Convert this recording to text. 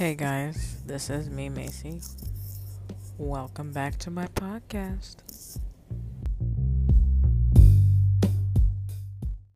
Hey guys, this is me, Macy. Welcome back to my podcast.